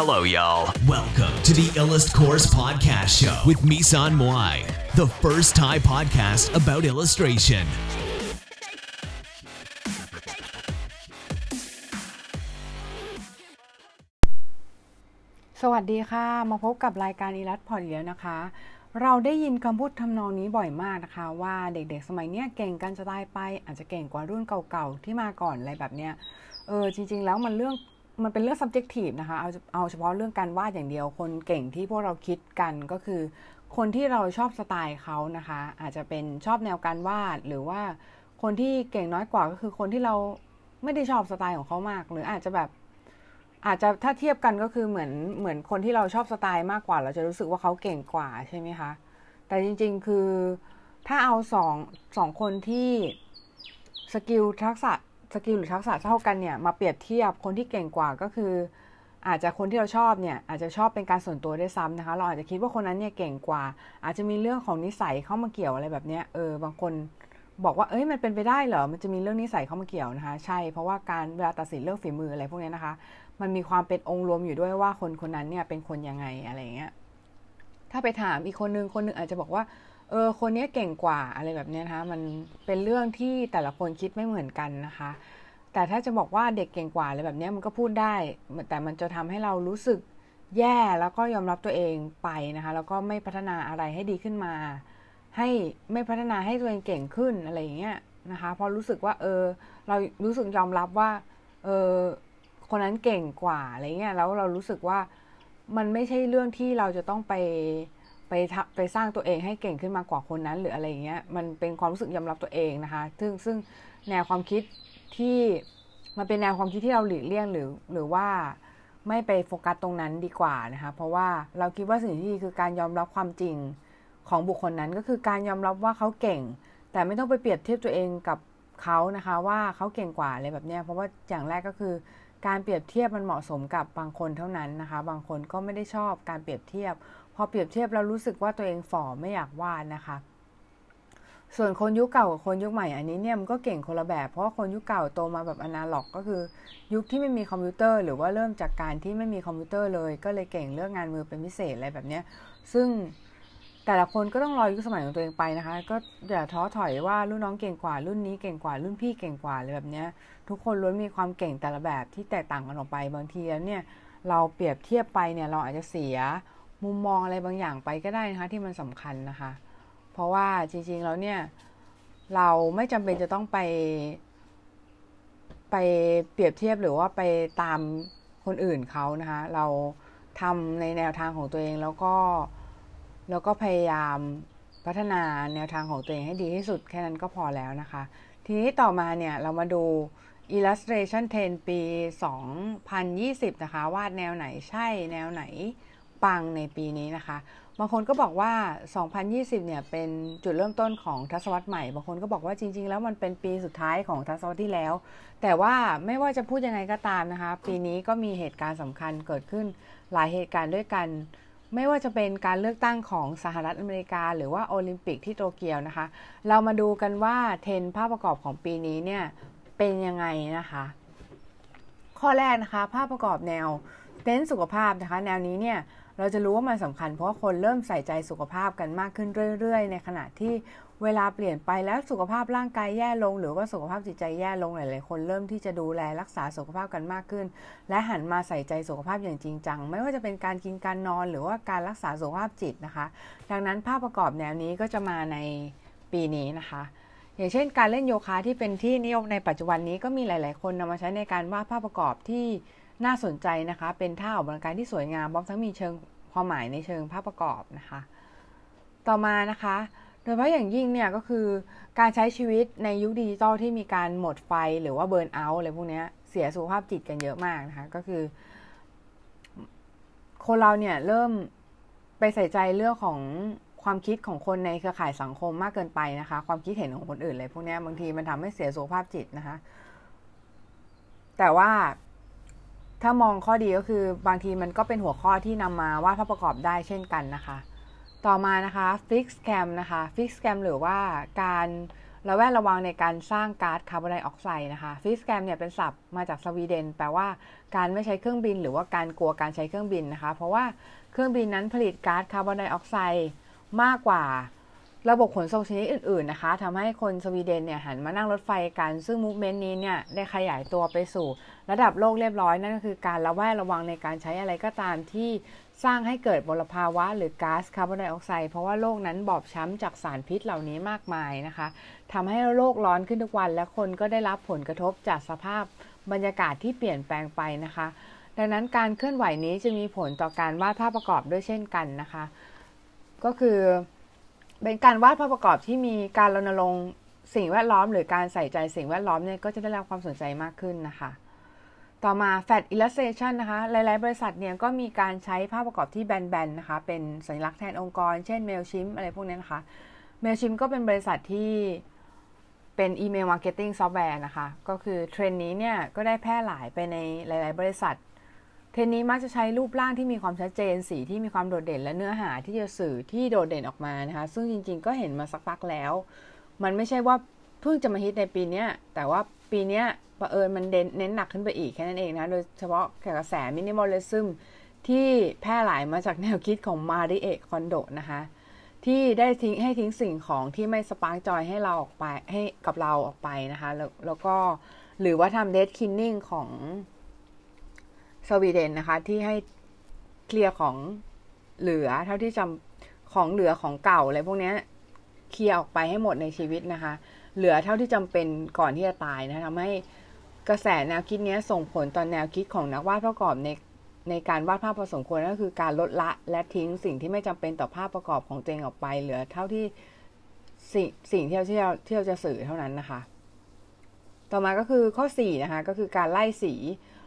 Hello, y'all. Welcome to the Illust Course Podcast Show with Misan Moai, the first Thai podcast about illustration. สวัสดีค่ะ มาพบกับรายการอีลัสพอดอีกแล้วนะคะ เราได้ยินคำพูดทำนองนี้บ่อยมากนะคะ ว่าเด็กๆ สมัยเนี้ยเก่งกันจะตายไป อาจจะเก่งกว่ารุ่นเก่าๆ ที่มาก่อนอะไรแบบเนี้ย เออจริง ๆ แล้วมันเรื่อง มันเป็นเรื่อง subjective นะคะ เอาเอาเฉพาะเรื่องการวาดอย่างเดียว คนเก่งที่พวกเราคิดกันก็คือ คนที่เราชอบสไตล์เขานะคะ อาจจะเป็นชอบแนวการวาด หรือว่าคนที่เก่งน้อยกว่าก็คือคนที่เราไม่ได้ชอบสไตล์ของเขามาก หรืออาจจะแบบ อาจจะถ้าเทียบกันก็คือเหมือนเหมือนคนที่เราชอบสไตล์มากกว่า เราจะรู้สึกว่าเขาเก่งกว่าใช่ไหมคะ แต่จริง ๆ คือถ้าเอาสองสองคนที่ skill ทักษะ skill หรือทักษะเท่ากันเนี่ยมาเปรียบเทียบคนที่เก่งกว่าก็คือ อาจจะคนที่เราชอบเนี่ยอาจจะชอบเป็นการส่วนตัวด้วยซ้ำนะคะ เราอาจจะคิดว่าคนนั้นเนี่ยเก่งกว่า อาจจะมีเรื่องของนิสัยเข้ามาเกี่ยวอะไรแบบเนี้ยเออบางคนบอกว่าเอ้ยมันเป็นไปได้เหรอ มันจะมีเรื่องนิสัยเข้ามาเกี่ยวนะคะ ใช่ เพราะว่าการเวลาตัดสินเรื่องฝีมืออะไรพวกนี้นะคะ มันมีความเป็นองค์รวมอยู่ด้วยว่าคนคนนั้นเนี่ยเป็นคนยังไงอะไรเงี้ย ถ้าไปถามอีกคนนึงคนนึงอาจจะบอกว่า เออคนนี้เก่งกว่าอะไรแบบนี้นะคะมันเป็นเรื่องที่แต่ละคนคิดไม่เหมือนกันนะคะ แต่ถ้าจะบอกว่าเด็กเก่งกว่าอะไรแบบนี้มันก็พูดได้ แต่มันจะทำให้เรารู้สึกแย่แล้วก็ยอมรับตัวเองไปนะคะ แล้วก็ไม่พัฒนาอะไรให้ดีขึ้นมา ให้ไม่พัฒนาให้ตัวเองเก่งขึ้นอะไรอย่างเงี้ยนะคะพอรู้สึกว่าเออเรารู้สึกยอมรับว่าเออคนนั้นเก่งกว่าอะไรเงี้ยแล้วเรารู้สึกว่ามันไม่ใช่เรื่องที่เราจะต้องไป ไปไปสร้างตัวเองให้เก่งขึ้นมากว่าคนนั้น หรืออะไรเงี้ยมันเป็นความรู้สึกยอมรับตัวเองนะคะ ซึ่งซึ่งแนวความคิดที่มันเป็นแนวความคิดที่เราหลีกเลี่ยงหรือหรือว่าไม่ไปโฟกัสตรงนั้นดีกว่านะคะ เพราะว่าเราคิดว่าสิ่งที่ดีคือการยอมรับความจริงของบุคคลนั้นก็คือการยอมรับว่าเขาเก่ง แต่ไม่ต้องไปเปรียบเทียบตัวเองกับเขานะคะ ว่าเขาเก่งกว่าอะไรแบบนี้เพราะว่าอย่างแรกก็คือการเปรียบเทียบมันเหมาะสมกับบางคนเท่านั้นนะคะ บางคนก็ไม่ได้ชอบการเปรียบเทียบ พอเปรียบเทียบแล้วรู้สึกว่าตัวเองฝ่อไม่อยากวาดนะคะ ส่วนคนยุคเก่ากับคนยุคใหม่อันนี้เนี่ยมันก็เก่งคนละแบบ เพราะคนยุคเก่าโตมาแบบอนาล็อก ก็คือ ยุคที่ไม่มีคอมพิวเตอร์ หรือว่าเริ่มจากการที่ไม่มีคอมพิวเตอร์เลย ก็เลยเก่งเรื่องงานมือเป็นพิเศษอะไรแบบนี้ซึ่งแต่ละคนก็ต้องรอยุคสมัยของตัวเองไปนะคะ ก็อย่าท้อถอยว่ารุ่นน้องเก่งกว่า รุ่นนี้เก่งกว่า รุ่นพี่เก่งกว่าอะไรแบบนี้ทุกคนล้วนมีความเก่งแต่ละแบบที่แตกต่างกันออกไปบางทีแล้วเนี่ยเราเปรียบเทียบไปเนี่ยเราอาจจะเสีย มุมมองอะไรบางอย่างไปก็ได้นะคะ ที่มันสำคัญนะคะ เพราะว่าจริงๆแล้วเนี่ย เราไม่จำเป็นจะต้องไป ไปเปรียบเทียบหรือว่าไปตามคนอื่นเขานะคะ เราทำในแนวทางของตัวเองแล้วก็แล้วก็พยายามพัฒนาแนวทางของตัวเองให้ดีที่สุดแค่นั้นก็พอแล้วนะคะ ทีนี้ต่อมาเนี่ยเรามาดู illustration 10 ปี 2020 นะคะ วาดแนวไหนใช่แนวไหน ปังในปีนี้นะคะ บางคนก็บอกว่า 2020 เนี่ยเป็นจุดเริ่มต้นของทศวรรษใหม่ บางคนก็บอกว่าจริง ๆ แล้วมันเป็นปีสุดท้ายของทศวรรษที่แล้ว แต่ว่าไม่ว่าจะพูดยังไงก็ตามนะคะ ปีนี้ก็มีเหตุการณ์สำคัญเกิดขึ้นหลายเหตุการณ์ด้วยกัน ไม่ว่าจะเป็นการเลือกตั้งของสหรัฐอเมริกา หรือว่าโอลิมปิกที่โตเกียวนะคะ เรามาดูกันว่าเทนภาพประกอบของปีนี้เนี่ยเป็นยังไงนะคะ ข้อแรกนะคะ ภาพประกอบแนว เน้นสุขภาพนะคะ แนวนี้เนี่ยเราจะรู้ว่ามันสำคัญเพราะว่าคนเริ่มใส่ใจสุขภาพกันมากขึ้นเรื่อย ๆ ในขณะที่เวลาเปลี่ยนไปแล้วสุขภาพร่างกายแย่ลง หรือว่าสุขภาพจิตใจแย่ลงหลายๆคนเริ่มที่จะดูแลรักษาสุขภาพกันมากขึ้น และหันมาใส่ใจสุขภาพอย่างจริงจังไม่ว่าจะเป็นการกินการนอนหรือว่าการรักษาสุขภาพจิตนะคะ ดังนั้นภาพประกอบแนวนี้ก็จะมาในปีนี้นะคะอย่างเช่น การเล่นโยคะที่เป็นที่นิยมในปัจจุบันนี้ก็มีหลาย ๆ คนนำมาใช้ในการวาดภาพประกอบที่ น่าสนใจนะคะ เป็นท่าออกกำลังกายที่สวยงามพร้อมทั้งมีเชิงความหมายในเชิงภาพประกอบนะคะ ต่อมานะคะ โดยเฉพาะอย่างยิ่งเนี่ยก็คือการใช้ชีวิตในยุคดิจิตอลที่มีการหมดไฟหรือว่าเบิร์นเอาท์อะไรพวกนี้เสียสุขภาพจิตกันเยอะมากนะคะ ก็คือ คนเราเนี่ยเริ่มไปใส่ใจเรื่องของความคิดของคนในเครือข่ายสังคมมากเกินไปนะคะ ความคิดเห็นของคนอื่นเลยพวกนี้บางทีมันทำให้เสียสุขภาพจิตนะคะ แต่ว่า ถ้ามองข้อดีก็คือบางทีมันก็เป็นหัวข้อที่นำมาวาดภาพประกอบได้เช่นกันนะคะ ต่อมานะคะ fix cam นะคะ fix cam หรือว่าการระแวดระวังในการสร้างก๊าซคาร์บอนไดออกไซด์นะคะ flygskam เนี่ยเป็นศัพท์มาจากสวีเดน แปลว่าการไม่ใช้เครื่องบิน หรือว่าการกลัวการใช้เครื่องบินนะคะ เพราะว่าเครื่องบินนั้นผลิตก๊าซคาร์บอนไดออกไซด์มากกว่า ระบบขนส่งชนิดอื่น ๆ นะคะทำให้คนสวีเดนเนี่ยหันมานั่งรถไฟกัน ซึ่ง movement นี้เนี่ยได้ขยายตัวไปสู่ระดับโลกเรียบร้อย นั่นก็คือการระแวดระวังในการใช้อะไรก็ตามที่สร้างให้เกิดมลภาวะ หรือก๊าซคาร์บอนไดออกไซด์เพราะว่าโลกนั้นบอบช้ำจากสารพิษเหล่านี้มากมายนะคะทำให้โลกร้อนขึ้นทุกวัน และคนก็ได้รับผลกระทบจากสภาพบรรยากาศที่เปลี่ยนแปลงไปนะคะ ดังนั้นการเคลื่อนไหวนี้จะมีผลต่อการวาดภาพประกอบด้วยเช่นกันนะคะ ก็คือ เป็นการวาดภาพประกอบที่มีการรณรงค์สิ่งแวดล้อม หรือการใส่ใจสิ่งแวดล้อมเนี่ยก็จะได้รับความสนใจมากขึ้นนะคะ ต่อมา Fat Illustration นะคะ หลาย ๆ บริษัทเนี่ยก็มีการใช้ภาพประกอบที่แบน ๆ นะคะ เป็นสัญลักษณ์แทนองค์กร เช่น Mailchimp อะไรพวกนี้นะคะ Mailchimp ก็เป็นบริษัทที่เป็น email marketing software นะคะ ก็คือเทรนนี้เนี่ยก็ได้แพร่หลายไปในหลาย ๆ บริษัท เทนนี้มักจะใช้รูปร่างที่มีความชัดเจนสีที่มีความโดดเด่น และเนื้อหาที่จะสื่อที่โดดเด่นออกมานะคะ ซึ่งจริงๆ ก็เห็นมาสักพักแล้ว มันไม่ใช่ว่าเพิ่งจะมาฮิตในปีนี้แต่ว่าปีนี้ประเอิญมันเน้นหนักขึ้นไปอีกแค่นั้นเองนะโดยเฉพาะกระแส minimalism ที่แพร่หลายมาจากแนวคิดของมาริเอะคอนโดนะคะที่ได้ทิ้งให้ทิ้งสิ่งของที่ไม่ spark joy ให้เราออกไปให้กับเราออกไปนะคะแล้วแล้วก็หรือว่าทำ death cleaning ของ สวีเดนนะคะ ที่ให้เคลียร์ของเหลือ เท่าที่จำของเหลือของเก่าอะไรพวกนี้เคลียร์ออกไปให้หมดในชีวิตนะคะ เหลือเท่าที่จำเป็นก่อนที่จะตายนะทำให้กระแสแนวคิดนี้ส่งผลต่อนแนวคิดของนักวาดพประกอบในในการวาดภาพผสมควรก็คือการลดละและทิ้งสิ่งที่ไม่จำเป็นต่อภาพประกอบของตัวเองออกไป เหลือเท่าที่สิ่งสิ่งที่เราที่เราที่เราจะสื่อเท่านั้นนะคะ ต่อมาก็คือข้อ4นะคะก็คือการไล่สี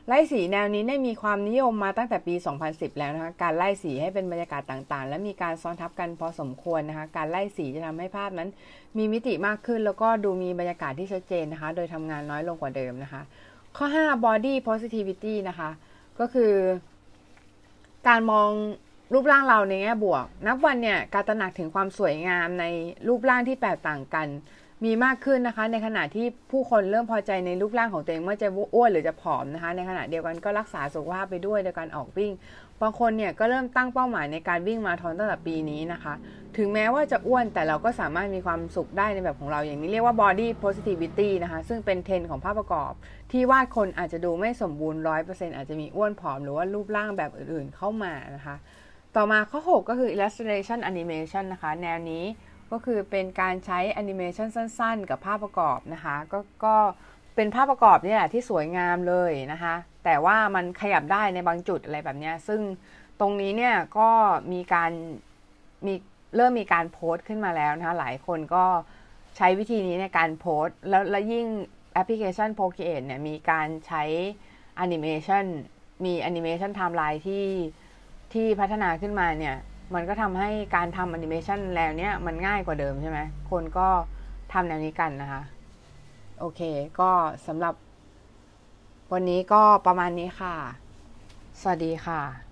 ไล่สีแนวนี้ได้มีความนิยมมาตั้งแต่ปี 2010 แล้วนะคะการไล่สีให้เป็นบรรยากาศต่างๆ และมีการซ้อนทับกันพอสมควรนะคะการไล่สีจะทำให้ภาพนั้น มีมิติมากขึ้นแล้วก็ดูมีบรรยากาศที่ชัดเจนนะคะ โดยทำงานน้อยลงกว่าเดิมนะคะ ข้อ 5 body positivity นะคะ ก็คือการมองรูปร่างเราในแง่บวก นับวันเนี่ยการตระหนักถึงความสวยงามในรูปร่างที่แตกต่างกัน มีมากขึ้นนะคะ ในขณะที่ผู้คนเริ่มพอใจในรูปร่างของตัวเองเมื่อจะอ้วนหรือจะผอมนะคะ ในขณะเดียวกันก็รักษาสุขภาพไปด้วยโดยการออกวิ่ง บางคนเนี่ยก็เริ่มตั้งเป้าหมายในการวิ่งมาทอนตั้งแต่ปีนี้นะคะ ถึงแม้ว่าจะอ้วนแต่เราก็สามารถมีความสุขได้ในแบบของเราอย่างนี้เรียกว่า body positivity นะคะ ซึ่งเป็นเทรนของภาพประกอบ ที่วาดคนอาจจะดูไม่สมบูรณ์ร้อยเปอร์เซ็นต์อาจจะมีอ้วนผอมหรือว่ารูปร่างแบบอื่นๆเข้ามานะคะ ต่อมาข้อ 6 ก็คือ illustration animation นะคะ แนวนี้ ก็คือเป็นการใช้แอนิเมชันสั้น ๆ กับภาพประกอบนะคะก็ก็เป็นภาพประกอบนี่แหละที่สวยงามเลยนะคะ แต่ว่ามันขยับได้ในบางจุดอะไรแบบนี้ซึ่งตรงนี้เนี่ยก็มีการมีเริ่มมีการโพสต์ขึ้นมาแล้วนะคะหลายคนก็ใช้วิธีนี้ในการโพสต์ แล้วและยิ่งแอปพลิเคชัน Procreate เนี่ยมีการใช้แอนิเมชันมี animation timeline ที่ที่พัฒนาขึ้นมาเนี่ย มันก็ทำให้การทำแอนิเมชันแล้วเนี้ยมันง่ายกว่าเดิมใช่ไหมคนก็ทำแนวนี้กันนะคะ โอเค ก็สำหรับวันนี้ก็ประมาณนี้ค่ะ สวัสดีค่ะ